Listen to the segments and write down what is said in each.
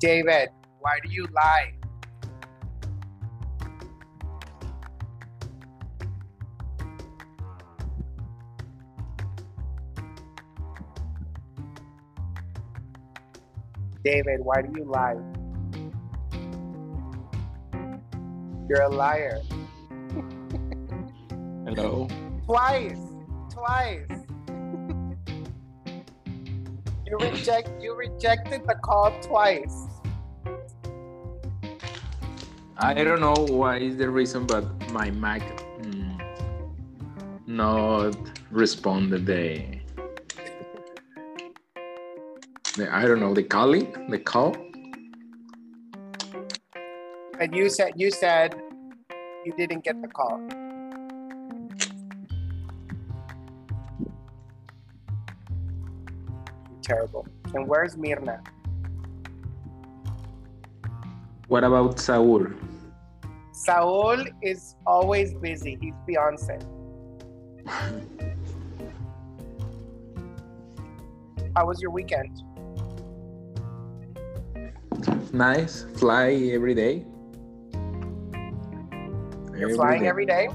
David, why do you lie? David, why do you lie? You're a liar. Hello. Twice. Twice. you reject you rejected the call twice. I don't know why is the reason, but my mic mm, not responded the, the I don't know the calling the call. And you said you said you didn't get the call. Terrible. And where's Mirna? What about Saul? Saul is always busy. He's Beyonce. How was your weekend? Nice. Fly every day. You're flying day. every day?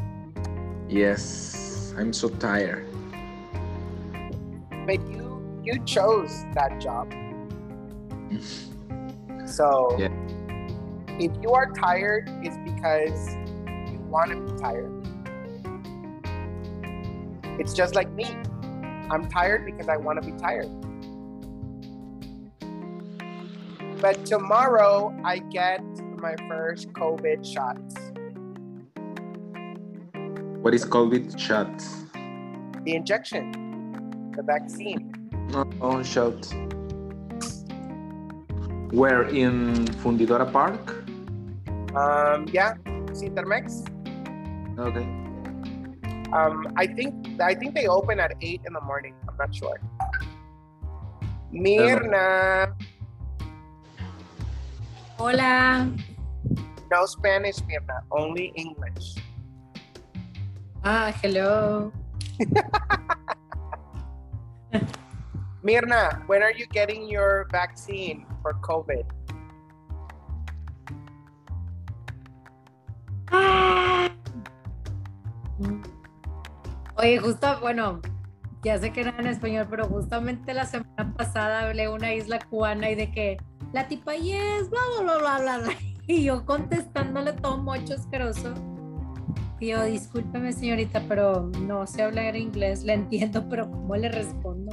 Yes. I'm so tired. But you you chose that job. So Yeah. If you are tired, it's because you want to be tired. It's just like me. I'm tired because I want to be tired. But tomorrow I get my first COVID shots. What is COVID shots? The injection, the vaccine. Oh, shots. Where in Fundidora Park? Um, yeah, Cintermex. Okay. Um, I think I think they open at eight in the morning. I'm not sure. Mirna, Hola. no Spanish, Mirna, only English. Ah, hello. Mirna, when are you getting your vaccine for COVID? Oye, justo, bueno, ya sé que era en español, pero justamente la semana pasada hablé una isla cubana y de que la tipa yes, bla, bla, bla, bla, bla, bla. Y yo contestándole todo mocho asqueroso. Y yo, discúlpeme, señorita, pero no sé hablar inglés, le entiendo, pero ¿cómo le respondo?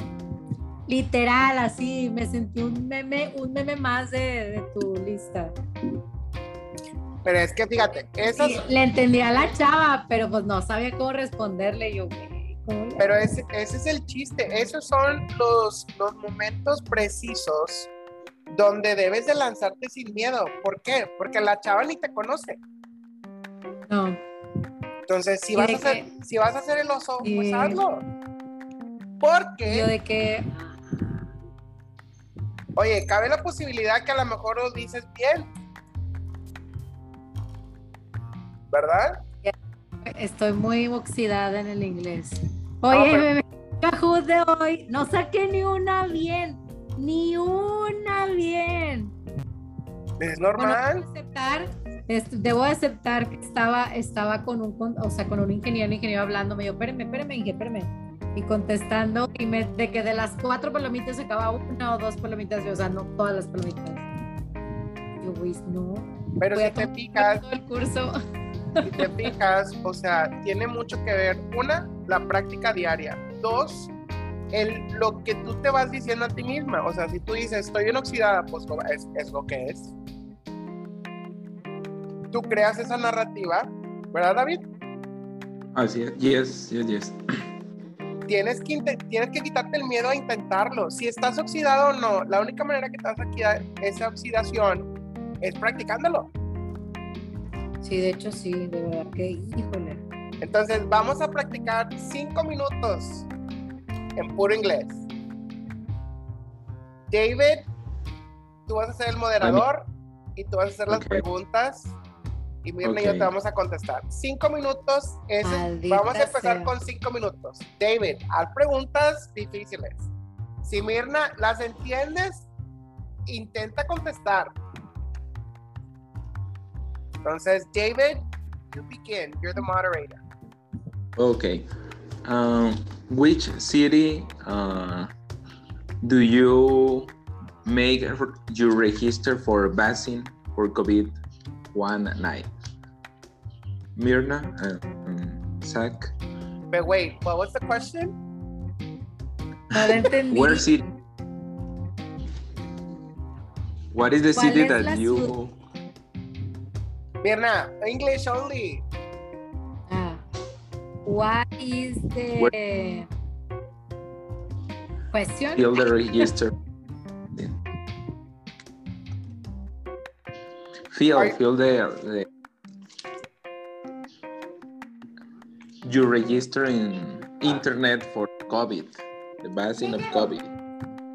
Literal, así, me sentí un meme, un meme más de, de tu lista. Pero es que fíjate, Sí, le entendí a la chava, pero pues no sabía cómo responderle. Yo, güey, ¿cómo le- pero ese, ese es el chiste. Esos son los, los momentos precisos donde debes de lanzarte sin miedo. ¿Por qué? Porque la chava ni te conoce. No. Entonces, si vas, a hacer, que- si vas a hacer el oso, pues hazlo. Yo Porque, de que, oye, cabe la posibilidad que a lo mejor lo dices bien. ¿Verdad? estoy muy oxidada en el inglés. No, Oye, pero- me me- Kahoot de hoy, no saqué ni una bien, ni una bien. Es normal. debo aceptar, es- debo aceptar que estaba, estaba con un, con- o sea, con un ingeniero, un ingeniero hablando, me dijo, espérame, espérame, Inge, espérame. Y contestando, y me, de que de las cuatro palomitas se acaba una o dos palomitas, o sea, no todas las palomitas. Yo, güey, no. Pero voy si a te fijas, todo el curso. Si te fijas, o sea, tiene mucho que ver, una, la práctica diaria, dos, el, lo que tú te vas diciendo a ti misma, o sea, si tú dices, estoy bien oxidada, pues es, es lo que es. Tú creas esa narrativa, ¿verdad, David? Así es. Yes, yes, yes. Tienes que, tienes que quitarte el miedo a intentarlo. Si estás oxidado o no, la única manera que te vas a quitar esa oxidación es practicándolo. Sí, de hecho sí, de verdad que, híjole. Entonces, vamos a practicar cinco minutos en puro inglés. David, tú vas a ser el moderador y tú vas a hacer las preguntas y Mirna y yo te vamos a contestar. Cinco minutos, Maldita vamos a empezar sea. con cinco minutos. David, haz preguntas difíciles. Si Mirna las entiendes intenta contestar. Entonces, David, you begin. You're the moderator. Okay. Um, which city uh, do you make r- you register for vaccine for COVID one night? Mirna, uh, um, Zach, But wait, what was the question? No lo entendí. where city? What is the city that you? Mirna, English only. Ah. What is the question? fill the register. Fill, Are- fill the, the you register in internet for COVID, the vaccine of COVID.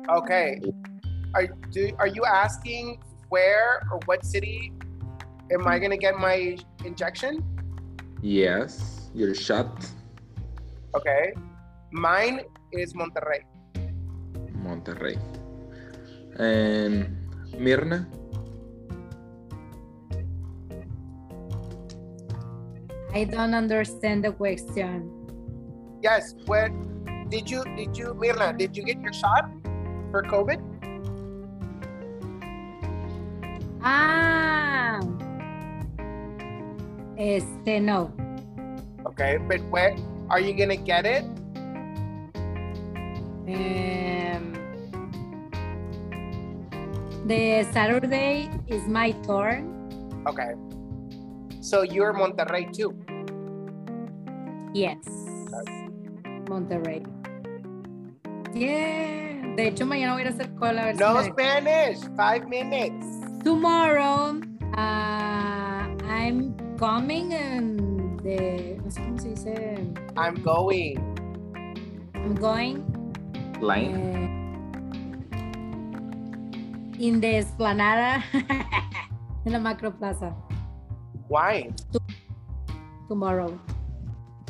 Okay. Are do are you asking where or what city am I gonna get my injection? Yes, your shot, Okay. Mine is Monterrey. Monterrey. And Mirna, I don't understand the question. Yes. Where did you did you Mirna, did you get your shot for COVID? Ah. Este no. Okay, but where are you gonna get it? Um, the Saturday is my turn. Okay. So you're Monterrey too. Yes. Monterrey. Yeah. De hecho, mañana voy a hacer cola a ver si No me- Spanish. Five minutes. Tomorrow, coming and the, no sé cómo se dice, I'm going. I'm going line. eh, in the esplanada en la macro plaza Why? tomorrow.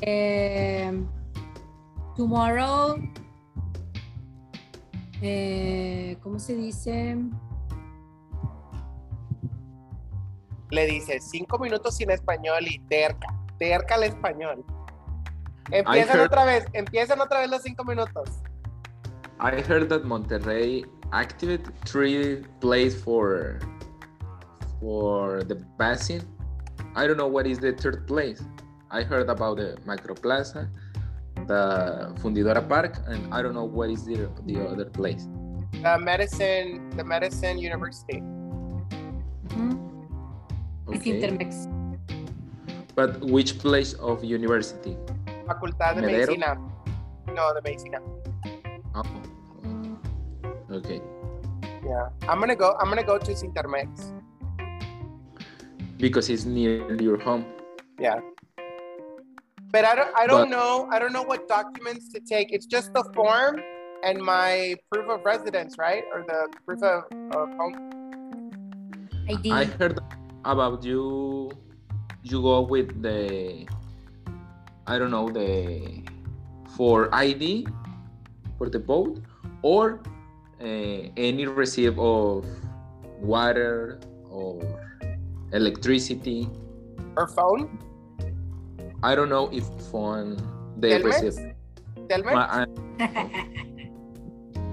Um, tomorrow, eh, ¿cómo se dice? Le dice cinco minutos sin español y terca. Terca el español. Empiezan heard- otra vez. Empiezan otra vez los cinco minutos. I heard that Monterrey activated three plays for for the vaccine. I don't know what is the third place. I heard about the Macroplaza, the Fundidora Park, and I don't know what is the the other place. The medicine, the medicine university. Es Okay. Intermex. But which place of university? Facultad de Medero. medicina. No, de medicina. Oh. Okay. Yeah. I'm gonna go. I'm gonna go to Sintermex. Because it's near your home. Yeah. But I don't. I don't But- know. I don't know what documents to take. It's just the form and my proof of residence, right? Or the proof of, of home. ID. I heard about you. You go with the, I don't know the, for ID, for the boat, or uh, any receipt of water or electricity. Or phone. I don't know if phone they Telmex? receive. Telmex. I,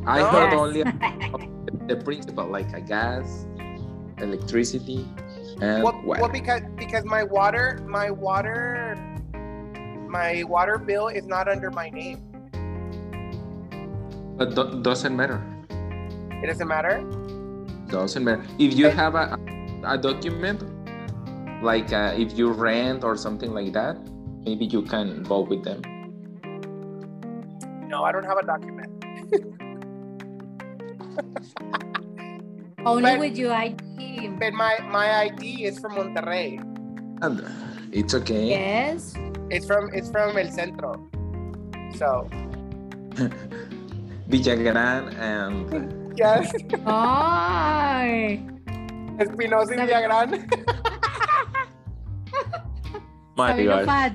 I No. heard Yes. only the principal, like a gas, electricity, and well, well, because because my water, my water, my water bill is not under my name. But do- doesn't matter. It doesn't matter. Doesn't matter. If you have a, a document, like uh, if you rent or something like that, maybe you can vote with them. No, I don't have a document. Only But- with your ID. But my my ID is from Monterrey. And it's okay. Yes. It's from it's from El Centro. So Villagran and yes, Ay. Espinosa y Sabe- Villagrán. my Sabino God.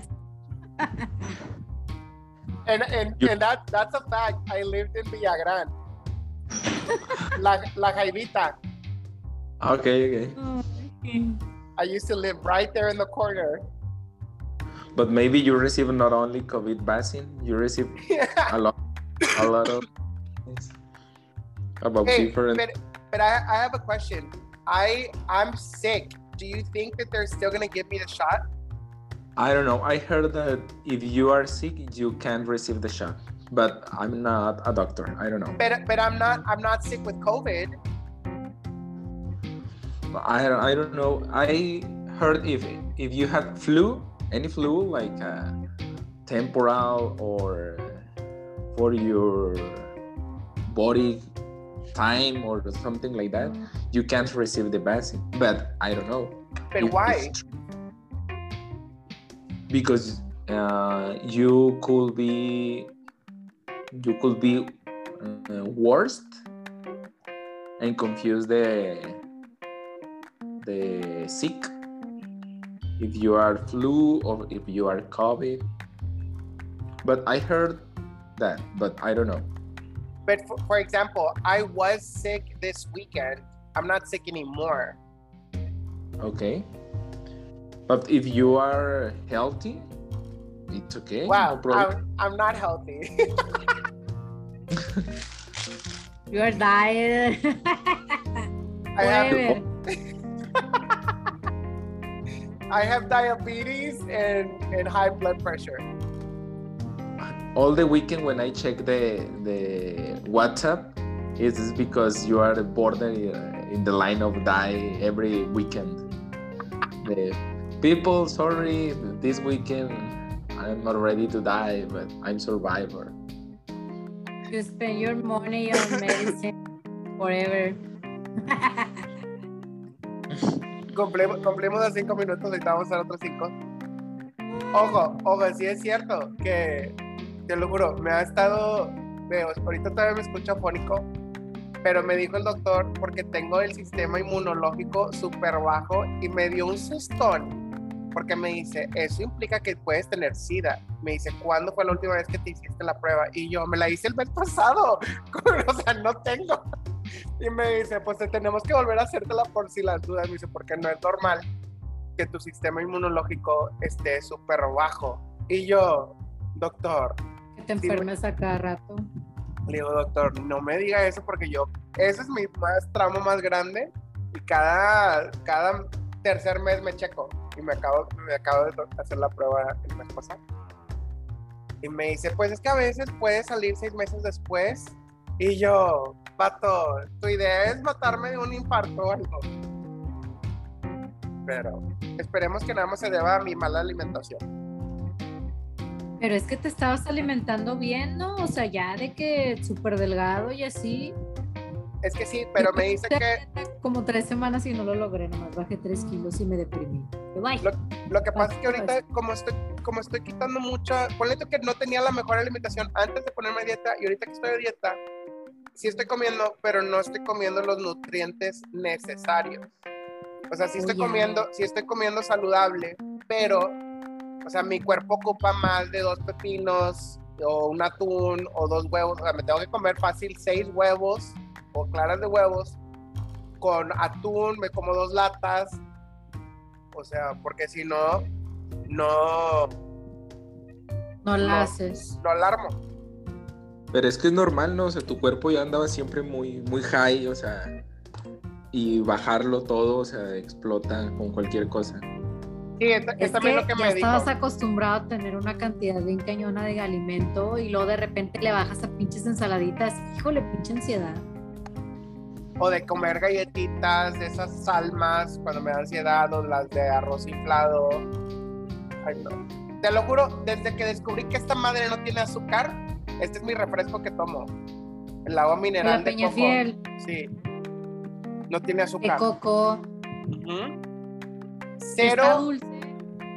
And and, You- and that that's a fact. I lived in Villagrán. La, la Jaivita. Ah, okay, okay. Mm. I used to live right there in the corner. But maybe you receive not only COVID vaccine, you receive a lot, a lot of things about hey, different. but, but I, I have a question. I I'm sick. Do you think that they're still gonna give me the shot? I don't know. I heard that if you are sick, you can't receive the shot. But I'm not a doctor. I don't know. But but I'm not I'm not sick with COVID. I, I don't know. I heard if if you had flu, any flu like uh, temporal or for your body time or something like that, you can't receive the vaccine. But I don't know. But if why? Because uh, you could be you could be uh, worst and confuse the the sick if you are flu or if you are covid but i heard that but i don't know But for, for example, I was sick this weekend. I'm not sick anymore. okay but if you are healthy it's okay Wow, problem. I'm, I'm not healthy. You are dying. I have Whatever. I have diabetes and, and high blood pressure. all the weekend when I check the the WhatsApp, it's because you are border uh, in the line of die every weekend. The people, sorry, this weekend I'm not ready to die, but I'm survivor. You spend your money on medicine forever. Cumplimos, cumplimos los cinco minutos y vamos a otros cinco. Ojo, ojo, sí es cierto que, te lo juro, me ha estado, veo, ahorita todavía me escucho afónico, pero me dijo el doctor porque tengo el sistema inmunológico súper bajo y me dio un sustón porque me dice, eso implica que puedes tener SIDA. Me dice, ¿cuándo fue la última vez que te hiciste la prueba? Y yo, me la hice el mes pasado. o sea, no tengo. Y me dice, pues te tenemos que volver a hacértela por si las dudas. Me dice, porque no es normal que tu sistema inmunológico esté súper bajo. Y yo, doctor, Que te enfermes a cada rato. le digo, doctor, no me diga eso porque yo, ese es mi más tramo más grande y cada, cada tercer mes me checo y me acabo, me acabo de hacer la prueba el mes pasado. Y me dice, pues es que a veces puede salir seis meses después y yo, pato, tu idea es matarme de un infarto o algo. Pero esperemos que nada más se deba a mi mala alimentación. Pero es que te estabas alimentando bien, ¿no? O sea, ya de que súper delgado y así. Es que sí, pero me dice que Como tres semanas y no lo logré, nomás bajé tres kilos y me deprimí. Lo, lo que pasa es que ahorita, como estoy, como estoy quitando mucha, ponle que no tenía la mejor alimentación antes de ponerme a dieta y ahorita que estoy a dieta, sí estoy comiendo, pero no estoy comiendo los nutrientes necesarios. O sea, sí estoy ya. comiendo, sí estoy comiendo saludable, pero, o sea, mi cuerpo ocupa más de dos pepinos o un atún o dos huevos. O sea, me tengo que comer fácil seis huevos o claras de huevos con atún, me como dos latas. O sea, porque si no, no, No la no. haces. no alarmo. Pero es que es normal, ¿no? O sea, tu cuerpo ya andaba siempre muy, muy high, o sea, y bajarlo todo, o sea, explota con cualquier cosa. Sí, es, es Es también que lo que ya me dijo. estabas acostumbrado a tener una cantidad bien cañona de alimento y luego de repente le bajas a pinches ensaladitas. Híjole, pinche ansiedad. O de comer galletitas, de esas salmas cuando me da ansiedad, o las de arroz inflado. Ay, no. Te lo juro, desde que descubrí que esta madre no tiene azúcar, este es mi refresco que tomo. El agua mineral de coco. fiel, Sí. No tiene de azúcar. coco, Cero, dulce.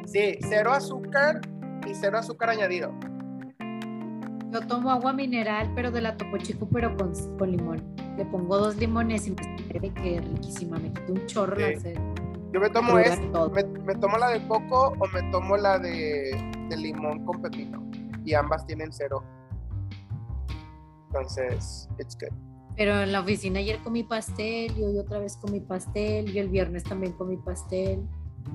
sí, cero azúcar y cero azúcar añadido. Yo tomo agua mineral, pero de la Topo Chico, pero con, con limón. Le pongo dos limones y me de que riquísima. Me quito un chorro Sí. la. Yo me tomo es, me, me tomo la de coco o me tomo la de, de limón con pepino. Y ambas tienen cero. Entonces, it's good. Pero en la oficina ayer comí pastel y hoy otra vez comí pastel y el viernes también comí pastel.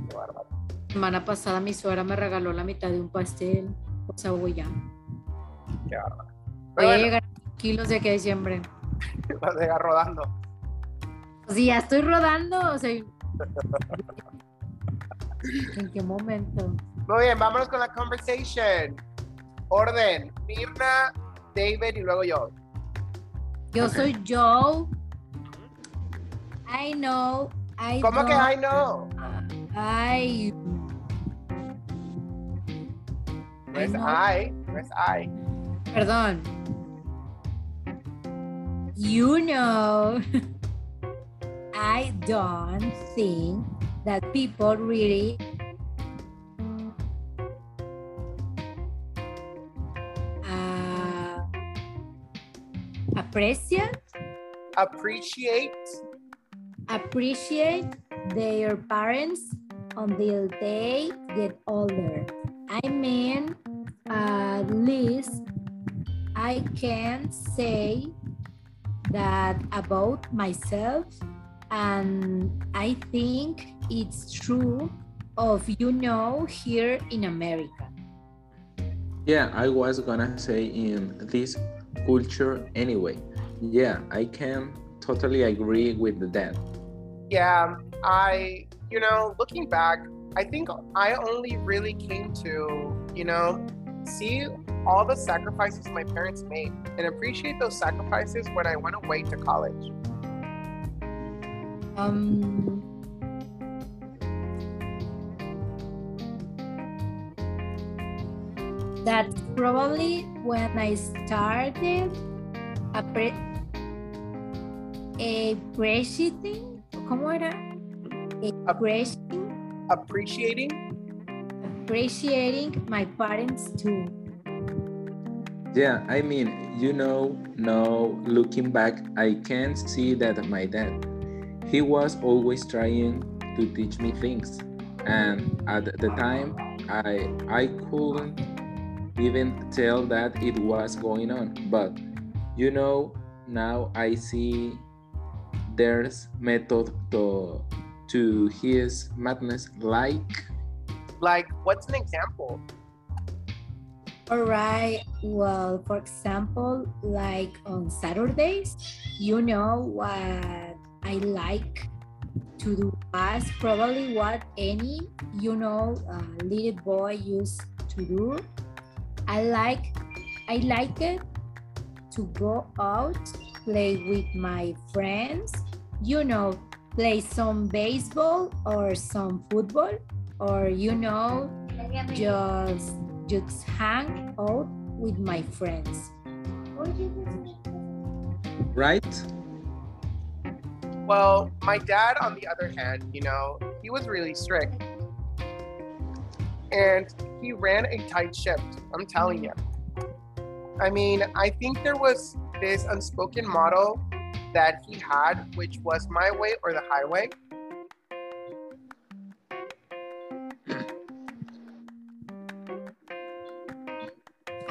Qué bárbaro. semana pasada mi suegra me regaló la mitad de un pastel. O sea, voy ya. Qué bárbaro. Voy a llegar a kilos de aquí a diciembre. vas a dejar rodando. Pues sí, ya estoy rodando. O sea, ¿en qué momento? Muy bien, vámonos con la conversation. Orden. Mirna, David y luego yo. Yo soy Joe. I know. I ¿Cómo que I know? I. No es know. I, no es I. Perdón. You know, I don't think that people really uh, appreciate Appreciate. appreciate their parents until they get older. I mean, at least I can say that about myself, and I think it's true of you know here in America. Yeah, I was gonna say in this culture anyway. Yeah, I can totally agree with that. Yeah, I, you know, looking back, I think I only really came to, you know, see all the sacrifices my parents made and appreciate those sacrifices when I went away to college. Um, that's probably when I started appre- appreciating, ¿cómo era? Appreciating, Appreciating. appreciating my parents too. Yeah, I mean, you know, now looking back, I can see that my dad, he was always trying to teach me things, and at the time, I I couldn't even tell that it was going on. But you know, now I see there's method to to his madness, like Like, what's an example? All right. Well, for example, like on Saturdays, you know what I like to do was probably what any, you know, uh, little boy used to do. I like, I like it to go out, play with my friends, you know, play some baseball or some football, or you know, just just hang out with my friends. right? Well, my dad, on the other hand, you know, he was really strict. And he ran a tight ship, I'm telling you. I mean, I think there was this unspoken motto that he had, which was my way or the highway.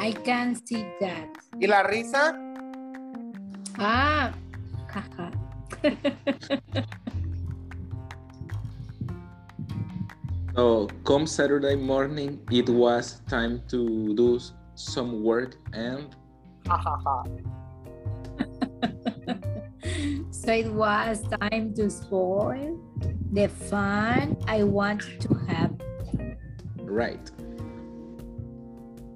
I can see that. Y la risa, Ah, jaja. So come Saturday morning, it was time to do some work and ha ha ha. so it was time to spoil the fun I wanted to have. right.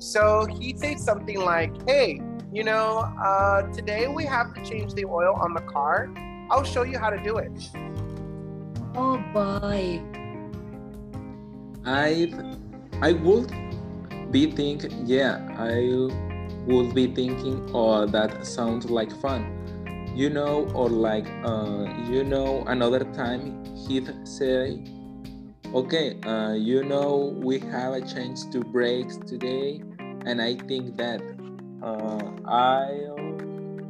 So he'd say something like, hey, you know, uh, today we have to change the oil on the car. I'll show you how to do it. Oh boy. I I would be thinking, yeah, I would be thinking, oh, that sounds like fun, you know, or like, uh, you know, another time he'd say, okay, uh, you know, we have a chance to break today, and I think that uh, I'll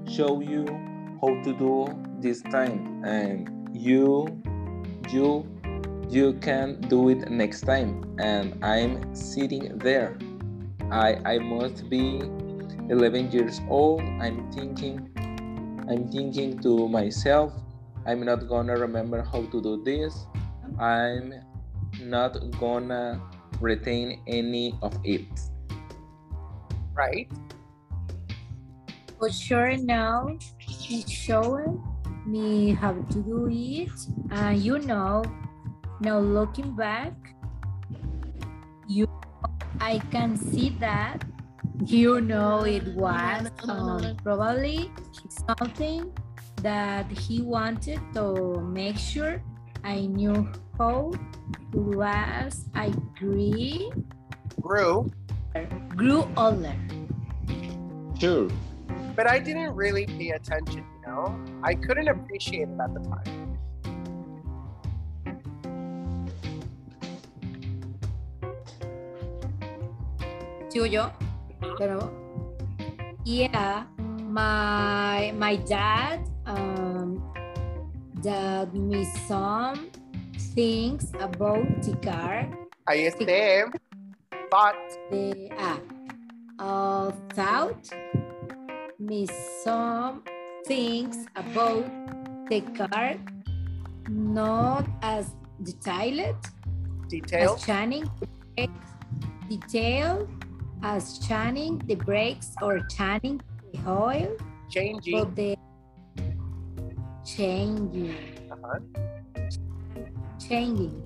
show you how to do this time, and you, you you can do it next time and i'm sitting there i i must be 11 years old i'm thinking I'm thinking to myself, I'm not gonna remember how to do this. I'm not gonna retain any of it. Right? For sure now, he's showing me how to do it. And you know, now looking back, you I can see that you know it was um, probably something that he wanted to make sure I knew how to as I grew, Grew, grew older. Sure. but I didn't really pay attention, you know? I couldn't appreciate it at the time. Sigo yo, pero yeah, my my dad um, that me some things about the car. Ahí esté. But, they uh, thought me some things about the car, not as detailed details, as Channing detail as Channing the brakes or Channing the oil, changing. but the changing, Uh-huh. changing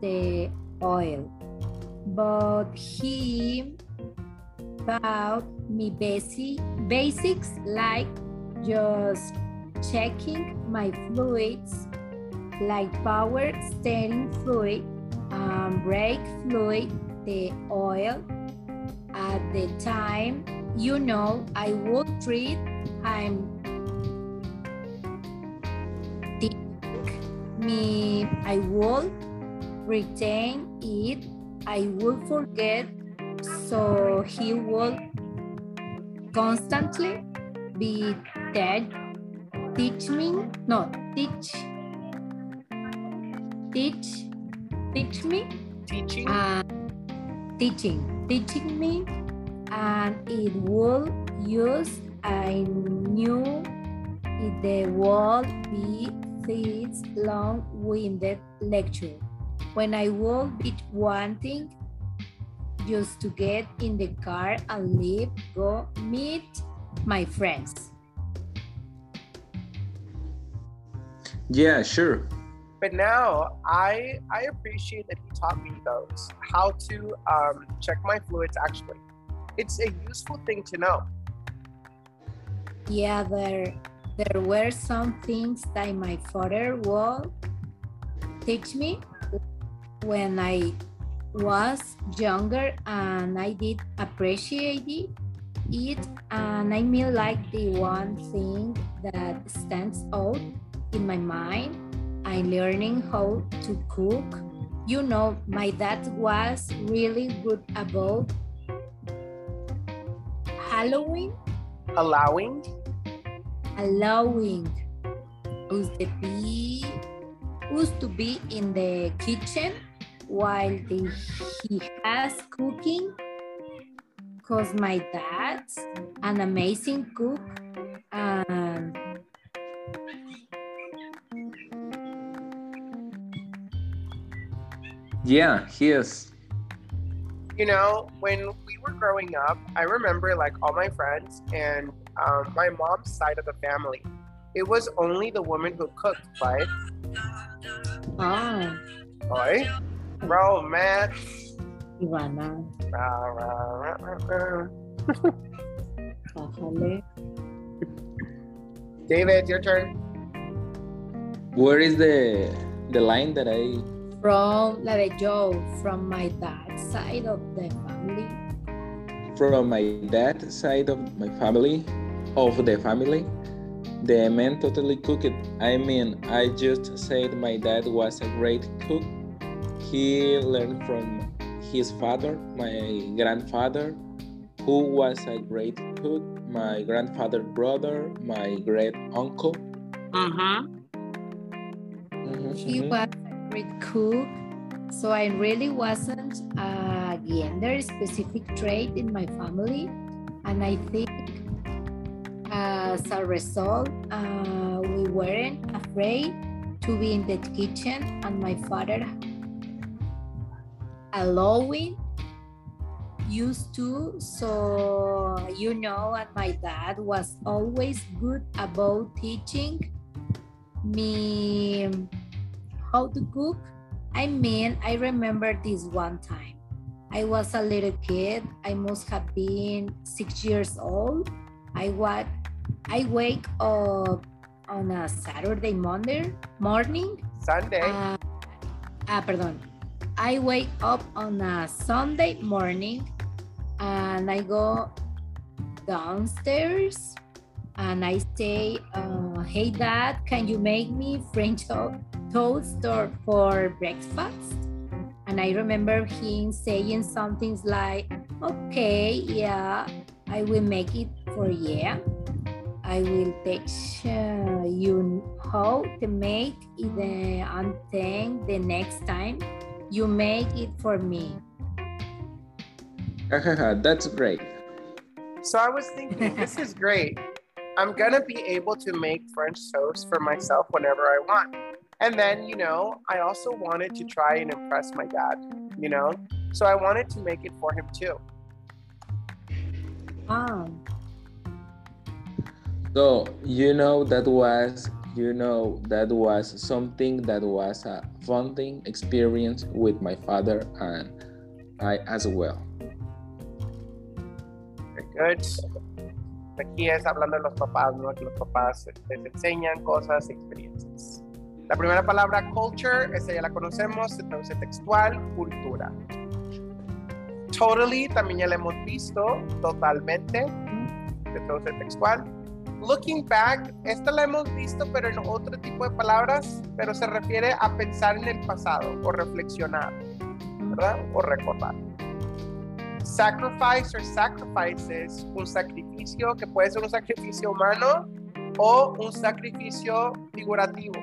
the oil. But he taught me basic basics like just checking my fluids like power steering fluid, um, brake fluid, the oil. At the time, you know, I would treat I'm think me I would retain it. I would forget, so he would constantly be dead. Teach me no teach teach teach me Teaching. uh, teaching. Teaching me and it will use I knew it the will be this long-winded lecture when I will be wanting just to get in the car and leave go meet my friends Yeah, sure. But now I I appreciate that he taught me those how to um, check my fluids. Actually, it's a useful thing to know. Yeah, there there were some things that my father would teach me when I was younger and I did appreciate it, it and I mean like the one thing that stands out in my mind I learning how to cook. You know, my dad was really good about Halloween Allowing. allowing us to be us to be in the kitchen while the, he has cooking because my dad's an amazing cook and Yeah, he is. You know, when we were growing up, I remember like all my friends and um, my mom's side of the family. It was only the woman who cooked, right? oh Right? Romance. Ivana Rah, rah, rah, rah, rah. bájale. David, your turn. Where is the the line that I from la de Joe from my dad's side of the family from my dad side of my family of the family the man totally cooked i mean i just said my dad was a great cook he learned from his father my grandfather who was a great cook my grandfather brother my great uncle Mm-hmm. Mhm, he mhm. was a great cook so i really wasn't a gender specific trait in my family and i think As a result, uh, we weren't afraid to be in the kitchen, and my father allowing used to. So, you know, and my dad was always good about teaching me how to cook. I mean, I remember this one time. I was a little kid. I must have been six years old. I was I wake up on a Saturday Monday morning. Sunday. Uh, ah, perdón. I wake up on a Sunday morning and I go downstairs and I say, uh, "Hey, Dad, can you make me French to- toast or for breakfast?" And I remember him saying something like, "Okay, yeah, I will make it for you. I will teach uh, you how to make it uh, and then the next time you make it for me." That's great. So I was thinking, this is great. I'm gonna be able to make French toast for myself whenever I want. And then, you know, I also wanted to try and impress my dad, you know? So I wanted to make it for him too. Ah, So you know that was you know that was something that was a founding experience with my father and I as well. Very good. Aquí es hablando de los papás, ¿no? Que los papás les enseñan cosas, experiencias. La primera palabra culture, esa ya la conocemos, se traduce textual, cultura. Totally, también ya la hemos visto, totalmente, se traduce textual. Looking back, esta la hemos visto, pero en otro tipo de palabras, pero se refiere a pensar en el pasado o reflexionar, ¿verdad? O recordar. Sacrifice or sacrifices, un sacrificio que puede ser un sacrificio humano o un sacrificio figurativo,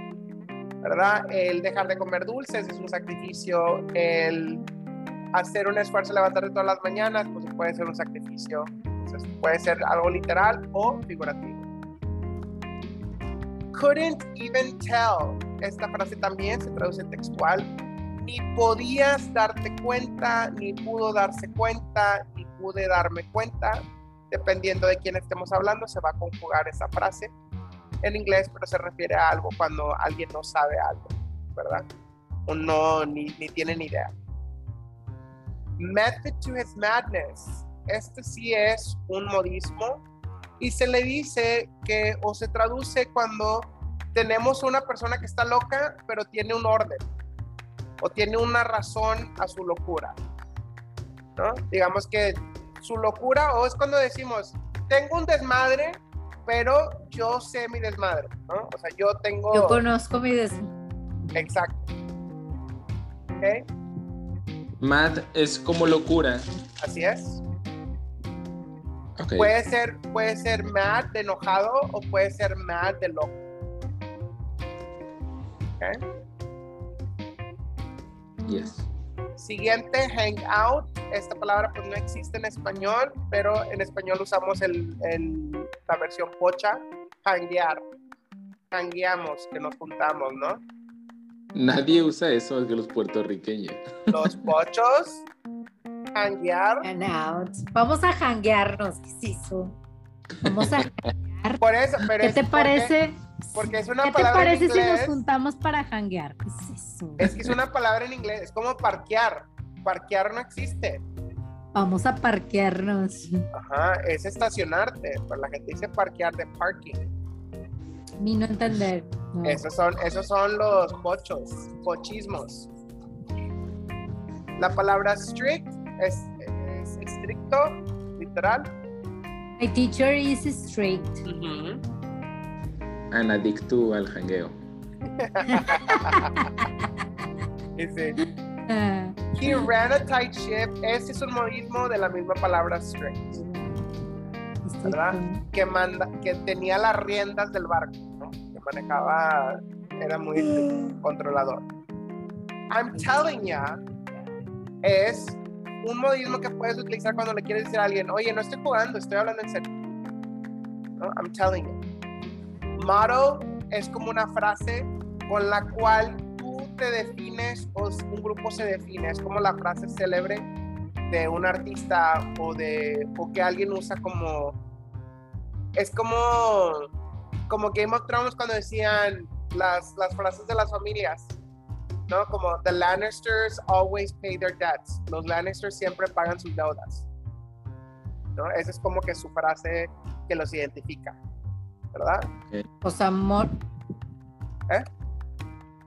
¿verdad? El dejar de comer dulces es un sacrificio, el hacer un esfuerzo, levantarte todas las mañanas, pues puede ser un sacrificio, Entonces, puede ser algo literal o figurativo. Couldn't even tell, esta frase también se traduce textual, ni podías darte cuenta, ni pudo darse cuenta, ni pude darme cuenta, dependiendo de quién estemos hablando, se va a conjugar esa frase en inglés, pero se refiere a algo cuando alguien no sabe algo, ¿verdad? O no, ni, ni tiene ni idea. Method to his madness. Este sí es un modismo y se le dice que o se traduce cuando tenemos una persona que está loca, pero tiene un orden o tiene una razón a su locura. ¿no? Digamos que su locura, o es cuando decimos, tengo un desmadre, pero yo sé mi desmadre, ¿no? O sea, yo tengo... yo conozco mi des... Exacto. ¿Ok? Mad es como locura. Así es. Okay. Puede ser, puede ser mad de enojado o puede ser mad de loco. ¿Ok? Yes. Siguiente, hangout. Esta palabra pues no existe en español, pero en español usamos el, el- la versión pocha, hanguear. Hangueamos, que nos juntamos, ¿no? Nadie usa eso más que los puertorriqueños. Los pochos, out. Vamos a janguearnos. Vamos a Por eso, pero ¿Qué es te parece? Porque, es una ¿Qué te palabra en parece si nos juntamos para janguear? ¿Qué es eso? Es que es una palabra en inglés, es como parquear. Parquear no existe. Vamos a parquearnos. Ajá, es estacionarte. Pero la gente dice parquear de parking. Ni no entender. No. Esos son, esos son los pochos, pochismos. La palabra strict es, es estricto, literal. My teacher is strict. An adicto al jangueo. Dice, Ah, he ran a tight ship. Este es un modismo de la misma palabra strict, estricto. ¿verdad? que, manda, que tenía las riendas del barco, ¿no? que manejaba, era muy controlador. I'm telling ya es un modismo que puedes utilizar cuando le quieres decir a alguien, oye, no estoy jugando, estoy hablando en serio. ¿no? I'm telling you. Motto es como una frase con la cual tú te defines o un grupo se define. Es como la frase célebre de un artista o de o que alguien usa como es como como Game of Thrones cuando decían las, las frases de las familias ¿no? Como the Lannisters always pay their debts. Los Lannisters siempre pagan sus deudas. ¿No? Esa es como que su frase que los identifica. ¿Verdad? O sea, amor. ¿Eh?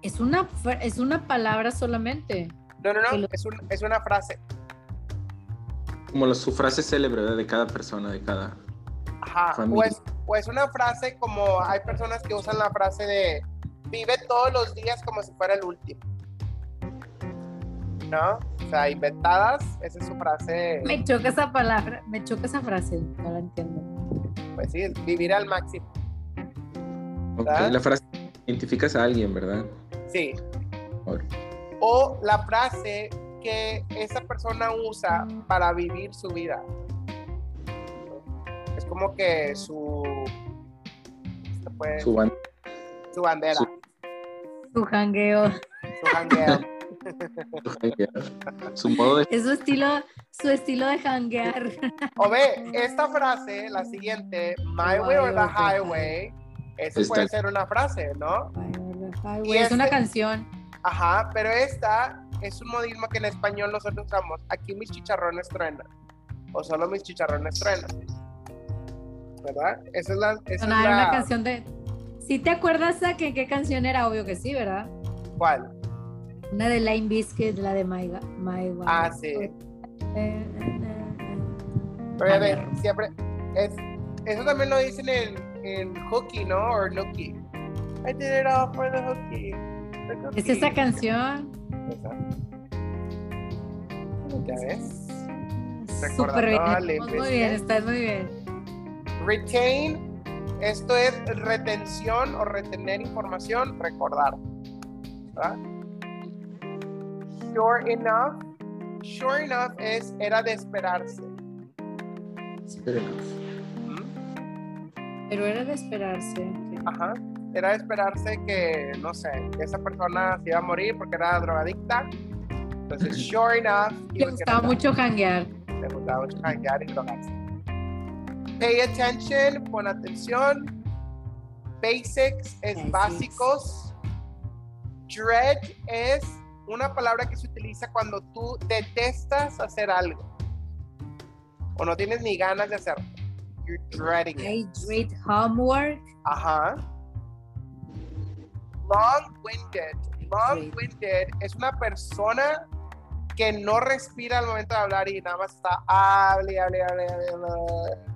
Es una, es una palabra solamente. No, no, no, es, un, es una frase. Como su frase célebre de cada persona, de cada. Ajá, pues, pues una frase como hay personas que usan la frase de vive todos los días como si fuera el último. ¿No? O sea, inventadas, esa es su frase. Me choca esa palabra, me choca esa frase, no la entiendo. Pues sí, vivir al máximo. la frase identificas a alguien, ¿verdad? Sí. O la frase que esa persona usa para vivir su vida. Es como que su... su bandera. Su bandera. Su jangueo. Su jangueo. su modo de... Es su estilo, su estilo de janguear. O ve, esta frase, la siguiente, My way or the highway, eso puede ser una frase, ¿no? Y es una este canción. Ajá, pero esta es un modismo que en español nosotros usamos. Aquí mis chicharrones truenan. O solo mis chicharrones truenan. ¿Verdad? Esa es la. Esa es la... una canción de ¿Sí te acuerdas a que, qué canción era? Obvio que sí, ¿verdad? ¿Cuál? Una de Line Biscuit, la de My, My Ah, sí. Pero a ver, siempre. Es, eso también lo dicen en, en Hooky, ¿no? O Nookie. I did it all for the Hooky. ¿Es esa canción? Esa. ¿Ya ves? Súper bien. Muy bien, estás muy bien. Retain esto es retención o retener información, recordar. ¿verdad? Sure enough. Sure enough es era de esperarse. Pero era de esperarse. Ajá. Era de esperarse que, no sé, que esa persona se iba a morir porque era drogadicta. Entonces, sure enough. Le gustaba mucho hanguear. Le gustaba mucho hanguear y drogarse. Pay attention, pon atención. Basics es básicos. Dread es una palabra que se utiliza cuando tú detestas hacer algo o no tienes ni ganas de hacerlo. You're dreading it. I dread homework. Ajá. Long-winded. Long-winded es una persona que no respira al momento de hablar y nada más está hable, hable, hable, hable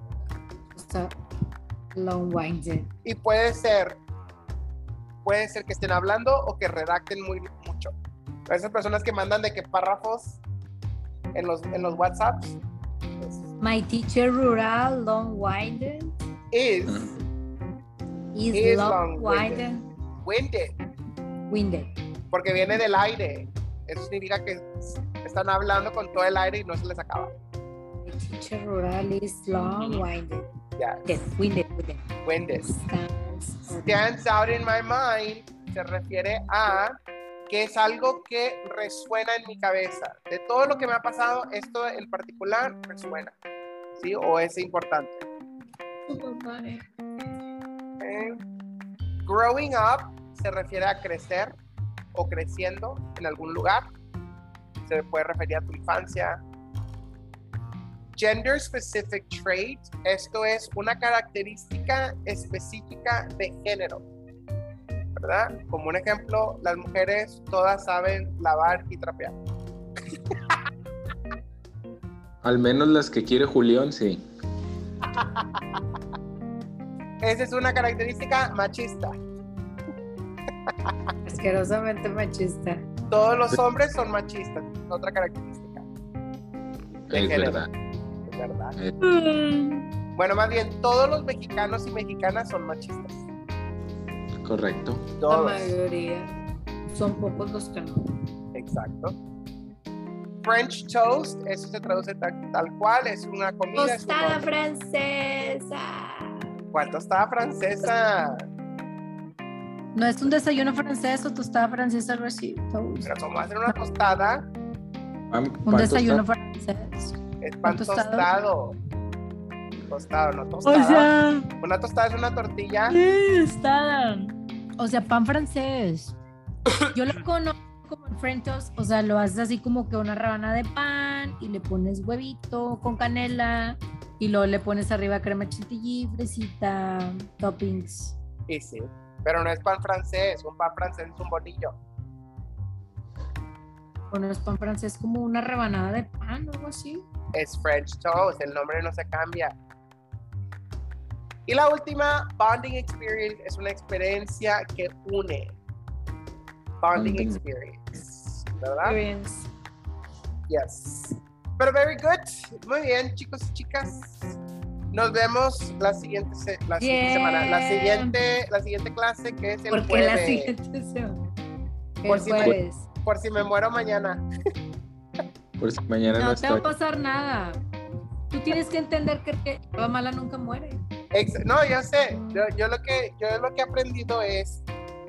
long-winded. Y puede ser, puede ser que estén hablando o que redacten muy mucho. Esas personas que mandan de que párrafos en los, en los WhatsApps. Pues, My teacher rural long-winded. Is. Is, long-winded. Winded. Winded. Porque viene del aire. Eso significa que están hablando con todo el aire y no se les acaba. My teacher rural is long-winded. Yes. Winded. Stands out in my mind se refiere a que es algo que resuena en mi cabeza. De todo lo que me ha pasado, esto en particular resuena. ¿Sí? O es importante. Okay. Growing up se refiere a crecer o creciendo en algún lugar. Se puede referir a tu infancia, Gender specific trait, esto es una característica específica de género. ¿Verdad? Como un ejemplo, las mujeres todas saben lavar y trapear. Al menos las que quiere Julián, sí. Esa es una característica machista. Asquerosamente machista. Todos los hombres son machistas, otra característica. es verdad verdad. Mm. Bueno, más bien, todos los mexicanos y mexicanas son machistas. Correcto. La mayoría. Son pocos los que no. Exacto. French toast, eso se traduce tal, cual, es una comida. Tostada francesa. ¿Cuál tostada francesa? No es un desayuno francés o tostada francesa algo así. toast. Pero ¿cómo hacer una tostada? Un desayuno francés. Es pan tostado? tostado. Tostado, no tostada. O sea, Una tostada es una tortilla. tostada. O sea, pan francés. Yo lo conozco como el French toast, o sea, lo haces así como que una rabana de pan y le pones huevito con canela y luego le pones arriba crema chantilly, fresita, toppings. Y sí. Pero no es pan francés. Un pan francés es un bolillo. Bueno, es pan francés como una rebanada de pan o algo así. Es French toast. El nombre no se cambia. Y la última, bonding experience, es una experiencia que une. Bonding Bonding. experience. ¿Verdad? Experience. Yes. Pero very good. Muy bien, chicos y chicas. Nos vemos la siguiente, se- la siguiente Bien. semana. La siguiente, la siguiente clase que es el ¿Por qué jueves. la siguiente semana? Por si. Por si me muero mañana. Por si mañana no, No te va a pasar nada. Tú tienes que entender que que la mala nunca muere. Ex- no, yo sé. Yo, yo lo que yo lo que he aprendido es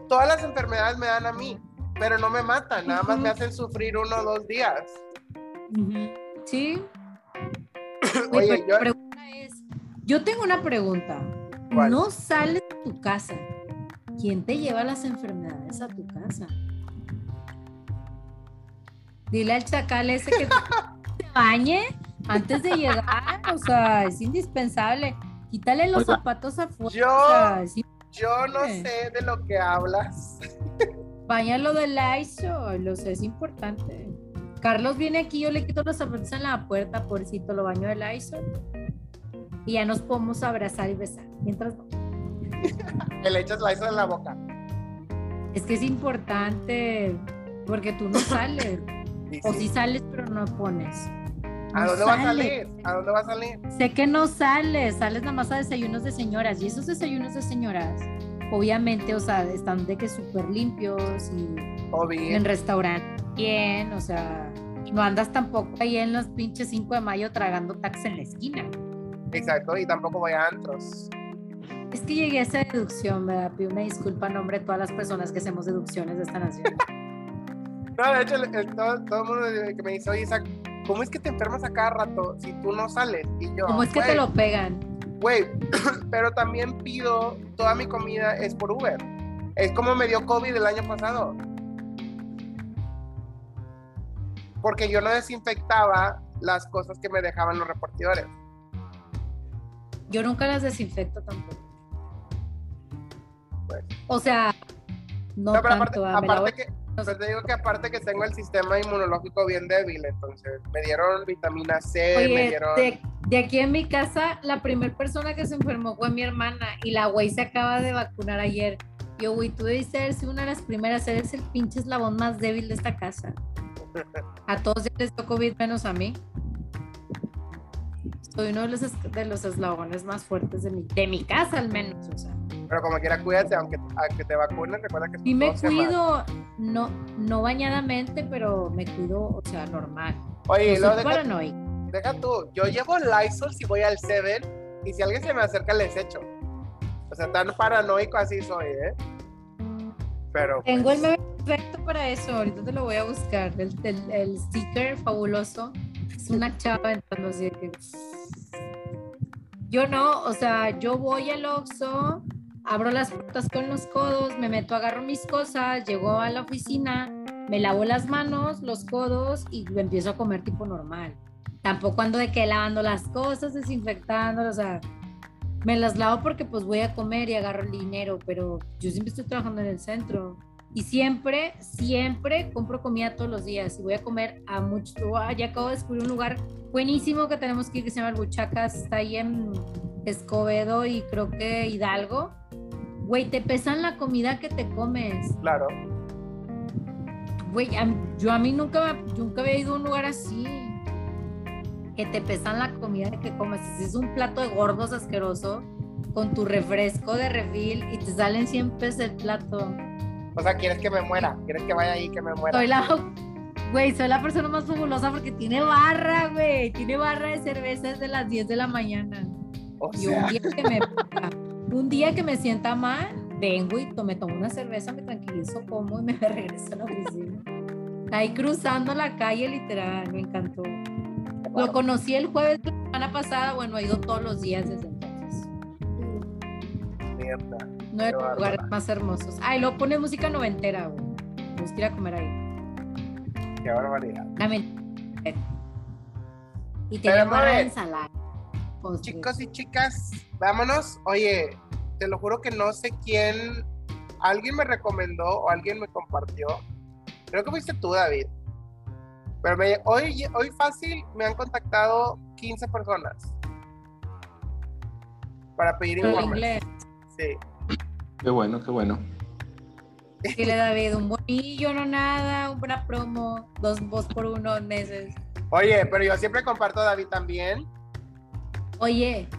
todas las enfermedades me dan a mí, pero no me matan, nada más me hacen sufrir uno o dos días. Sí. Oye, pero yo la pregunta es, yo tengo una pregunta. ¿Cuál? No sales de tu casa. ¿Quién te lleva las enfermedades a tu casa? Dile al chacal ese que te bañe antes de llegar. O sea, es indispensable. Quítale los Oiga. zapatos afuera. Yo- O sea, sí, yo no sé de lo que hablas. Báñalo de Lysol, lo sé, es importante. Carlos viene aquí, yo le quito los zapatos en la puerta, pobrecito, lo baño de Lysol. Y ya nos podemos abrazar y besar. Mientras no. Que le echas la en la boca. Es que es importante, porque tú no sales. O sí. si sales, pero no pones. ¿A dónde va a sales. salir? ¿A dónde va a salir? Sé que no sales, sales nada más a desayunos de señoras. Y esos desayunos de señoras, obviamente, o sea, están de que súper limpios y en restaurante bien, o sea, no andas tampoco ahí en los pinches 5 de mayo tragando tax en la esquina. Exacto, y tampoco voy a antros. Es que llegué a esa deducción, ¿verdad? Pido una disculpa en nombre de todas las personas que hacemos deducciones de esta nación. No, de hecho, el- el- todo, todo el mundo que me dice, oye, Isaac, ¿cómo es que te enfermas a cada rato si tú no sales? Y yo, ¿Cómo es que te "Güey, lo pegan? Güey, pero también pido, toda mi comida es por Uber. Es como me dio COVID el año pasado. Porque yo no desinfectaba las cosas que me dejaban los repartidores. Yo nunca las desinfecto tampoco. Pues. O sea, no, No, pero tanto. aparte, ah, aparte voy- que, pues te digo que aparte que tengo el sistema inmunológico bien débil, entonces me dieron vitamina C, me Oye, dieron... de, de aquí en mi casa, la primera persona que se enfermó fue mi hermana y la güey se acaba de vacunar ayer. Yo, güey, tú debiste haber sido una de las primeras, eres el pinche eslabón más débil de esta casa. A todos ya les dio COVID menos a mí. Soy uno de los, de los eslabones más fuertes de mi, de mi casa al menos, o sea. Pero como quiera, cuídate, aunque, aunque te vacunen, recuerda que... Y me cuido, no, no bañadamente, pero me cuido, o sea, normal. Oye, No soy deja, tú, yo llevo Lysol si voy al Seven y si alguien se me acerca les echo. O sea, tan paranoico así soy, ¿eh? Pero... Tengo el pues, meme perfecto para eso, ahorita te lo voy a buscar. El, el- el sticker fabuloso es una chava entrando así de que. Yo no, o sea, yo voy al Oxxo, abro las puertas con los codos, me meto, agarro mis cosas, llego a la oficina, me lavo las manos, los codos y empiezo a comer tipo normal. Tampoco ando de que lavando las cosas, desinfectando, o sea, me las lavo porque pues voy a comer y agarro el dinero, pero yo siempre estoy trabajando en el centro. Y siempre, siempre compro comida todos los días. Y voy a comer a muchos. ah, ya acabo de descubrir un lugar buenísimo que tenemos que ir que se llama Buchacas. Está ahí en Escobedo y creo que Hidalgo. Güey, te pesan la comida que te comes. Claro. Güey, yo a mí nunca, nunca había ido a un lugar así. Que te pesan la comida que comes. Si es un plato de gordos asqueroso, con tu refresco de refil y te salen 100 pesos el plato. O sea, quieres que me muera, quieres que vaya ahí y que me muera. Soy la, güey, soy la persona más fabulosa porque tiene barra, güey. Tiene barra de cerveza desde las 10 de la mañana. O Y un día que me. Un día que me sienta mal, vengo y me tomo una cerveza, me tranquilizo, como y me regreso a la oficina. Ahí cruzando la calle, literal, me encantó. Lo conocí el jueves de la semana pasada, bueno, he ido todos los días desde entonces. Mierda. No hay Qué bárbara. lugares más hermosos. Ay, luego pone música noventera, güey. Ir a comer ahí. Qué barbaridad. También. Y de madre, ensalada. Postres. Chicos y chicas, vámonos. Oye, te lo juro que no sé quién. Alguien me recomendó o alguien me compartió. Creo que fuiste tú, David. Pero me- hoy, hoy fácil me han contactado 15 personas para pedir informes. inglés. Sí. Qué bueno, qué bueno. Dile David, un bonillo, no nada, una promo, dos voz por uno meses. Oye, pero yo siempre comparto a David también. Oye,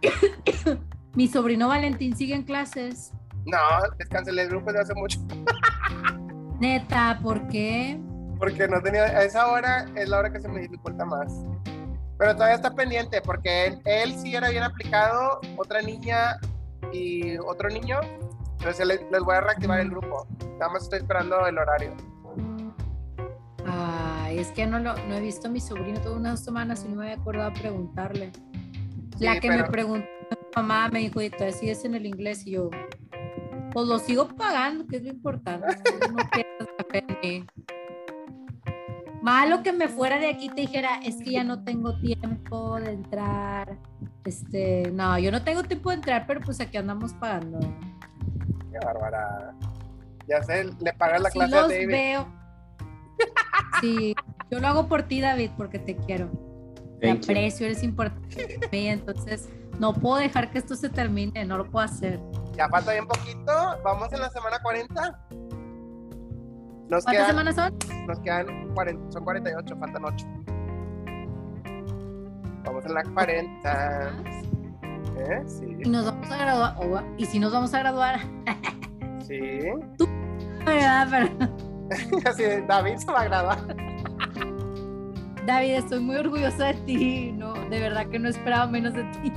mi sobrino Valentín sigue en clases. No, descancelé el grupo desde hace mucho. Neta, ¿por qué? Porque no tenía. A esa hora es la hora que se me dificulta más. Pero todavía está pendiente porque él, él sí era bien aplicado, otra niña y otro niño. Entonces les, les voy a reactivar el grupo. Nada más estoy esperando el horario. Ay, es que no lo no he visto a mi sobrino todas unas semanas y no me había acordado de preguntarle. La Sí, que me preguntó mi mamá me dijo, ¿y todavía sigues en el inglés? Y yo, pues lo sigo pagando, que es lo importante. No pierdas la fe en mí. Malo que me fuera de aquí te dijera, es que ya no tengo tiempo de entrar. Este, no, yo no tengo tiempo de entrar, pero pues aquí andamos pagando. Qué bárbara. Ya sé, le pagas la clase a los David. veo. Sí, yo lo hago por ti, David, porque te quiero. Te aprecio, eres importante para mí, entonces no puedo dejar que esto se termine, no lo puedo hacer. Ya falta bien poquito. Vamos en la semana 40. Nos ¿Cuántas quedan, semanas son? nos quedan 40, son 48, faltan 8. Vamos en la 40. ¿Eh? Sí, Y nos vamos a graduar, y si nos vamos a graduar, sí. ¿verdad? Pero, Así, David se va a graduar. David, estoy muy orgullosa de ti, no, de verdad que no esperaba menos de ti.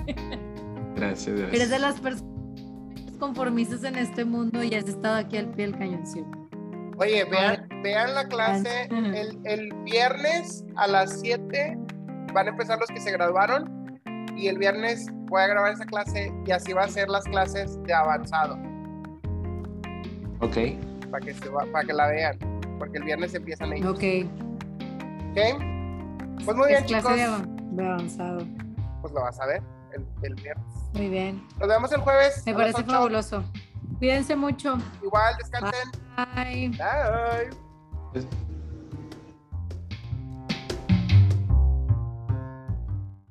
Gracias, Eres gracias. de las personas conformistas en este mundo y has estado aquí al pie del cañón siempre. Oye, vean, vean la clase. El, el viernes a las 7 van a empezar los que se graduaron. Y el viernes voy a grabar esa clase y así va a ser las clases de avanzado. Ok. Para que, se va- para que la vean. Porque el viernes empiezan ellos. Ok, ¿Ok? Pues muy bien, es clase chicos. de, avan- de avanzado. Pues lo vas a ver el, el viernes. Muy bien, Nos vemos el jueves. me parece 8. fabuloso. Cuídense mucho. Igual, descansen. Bye. Bye.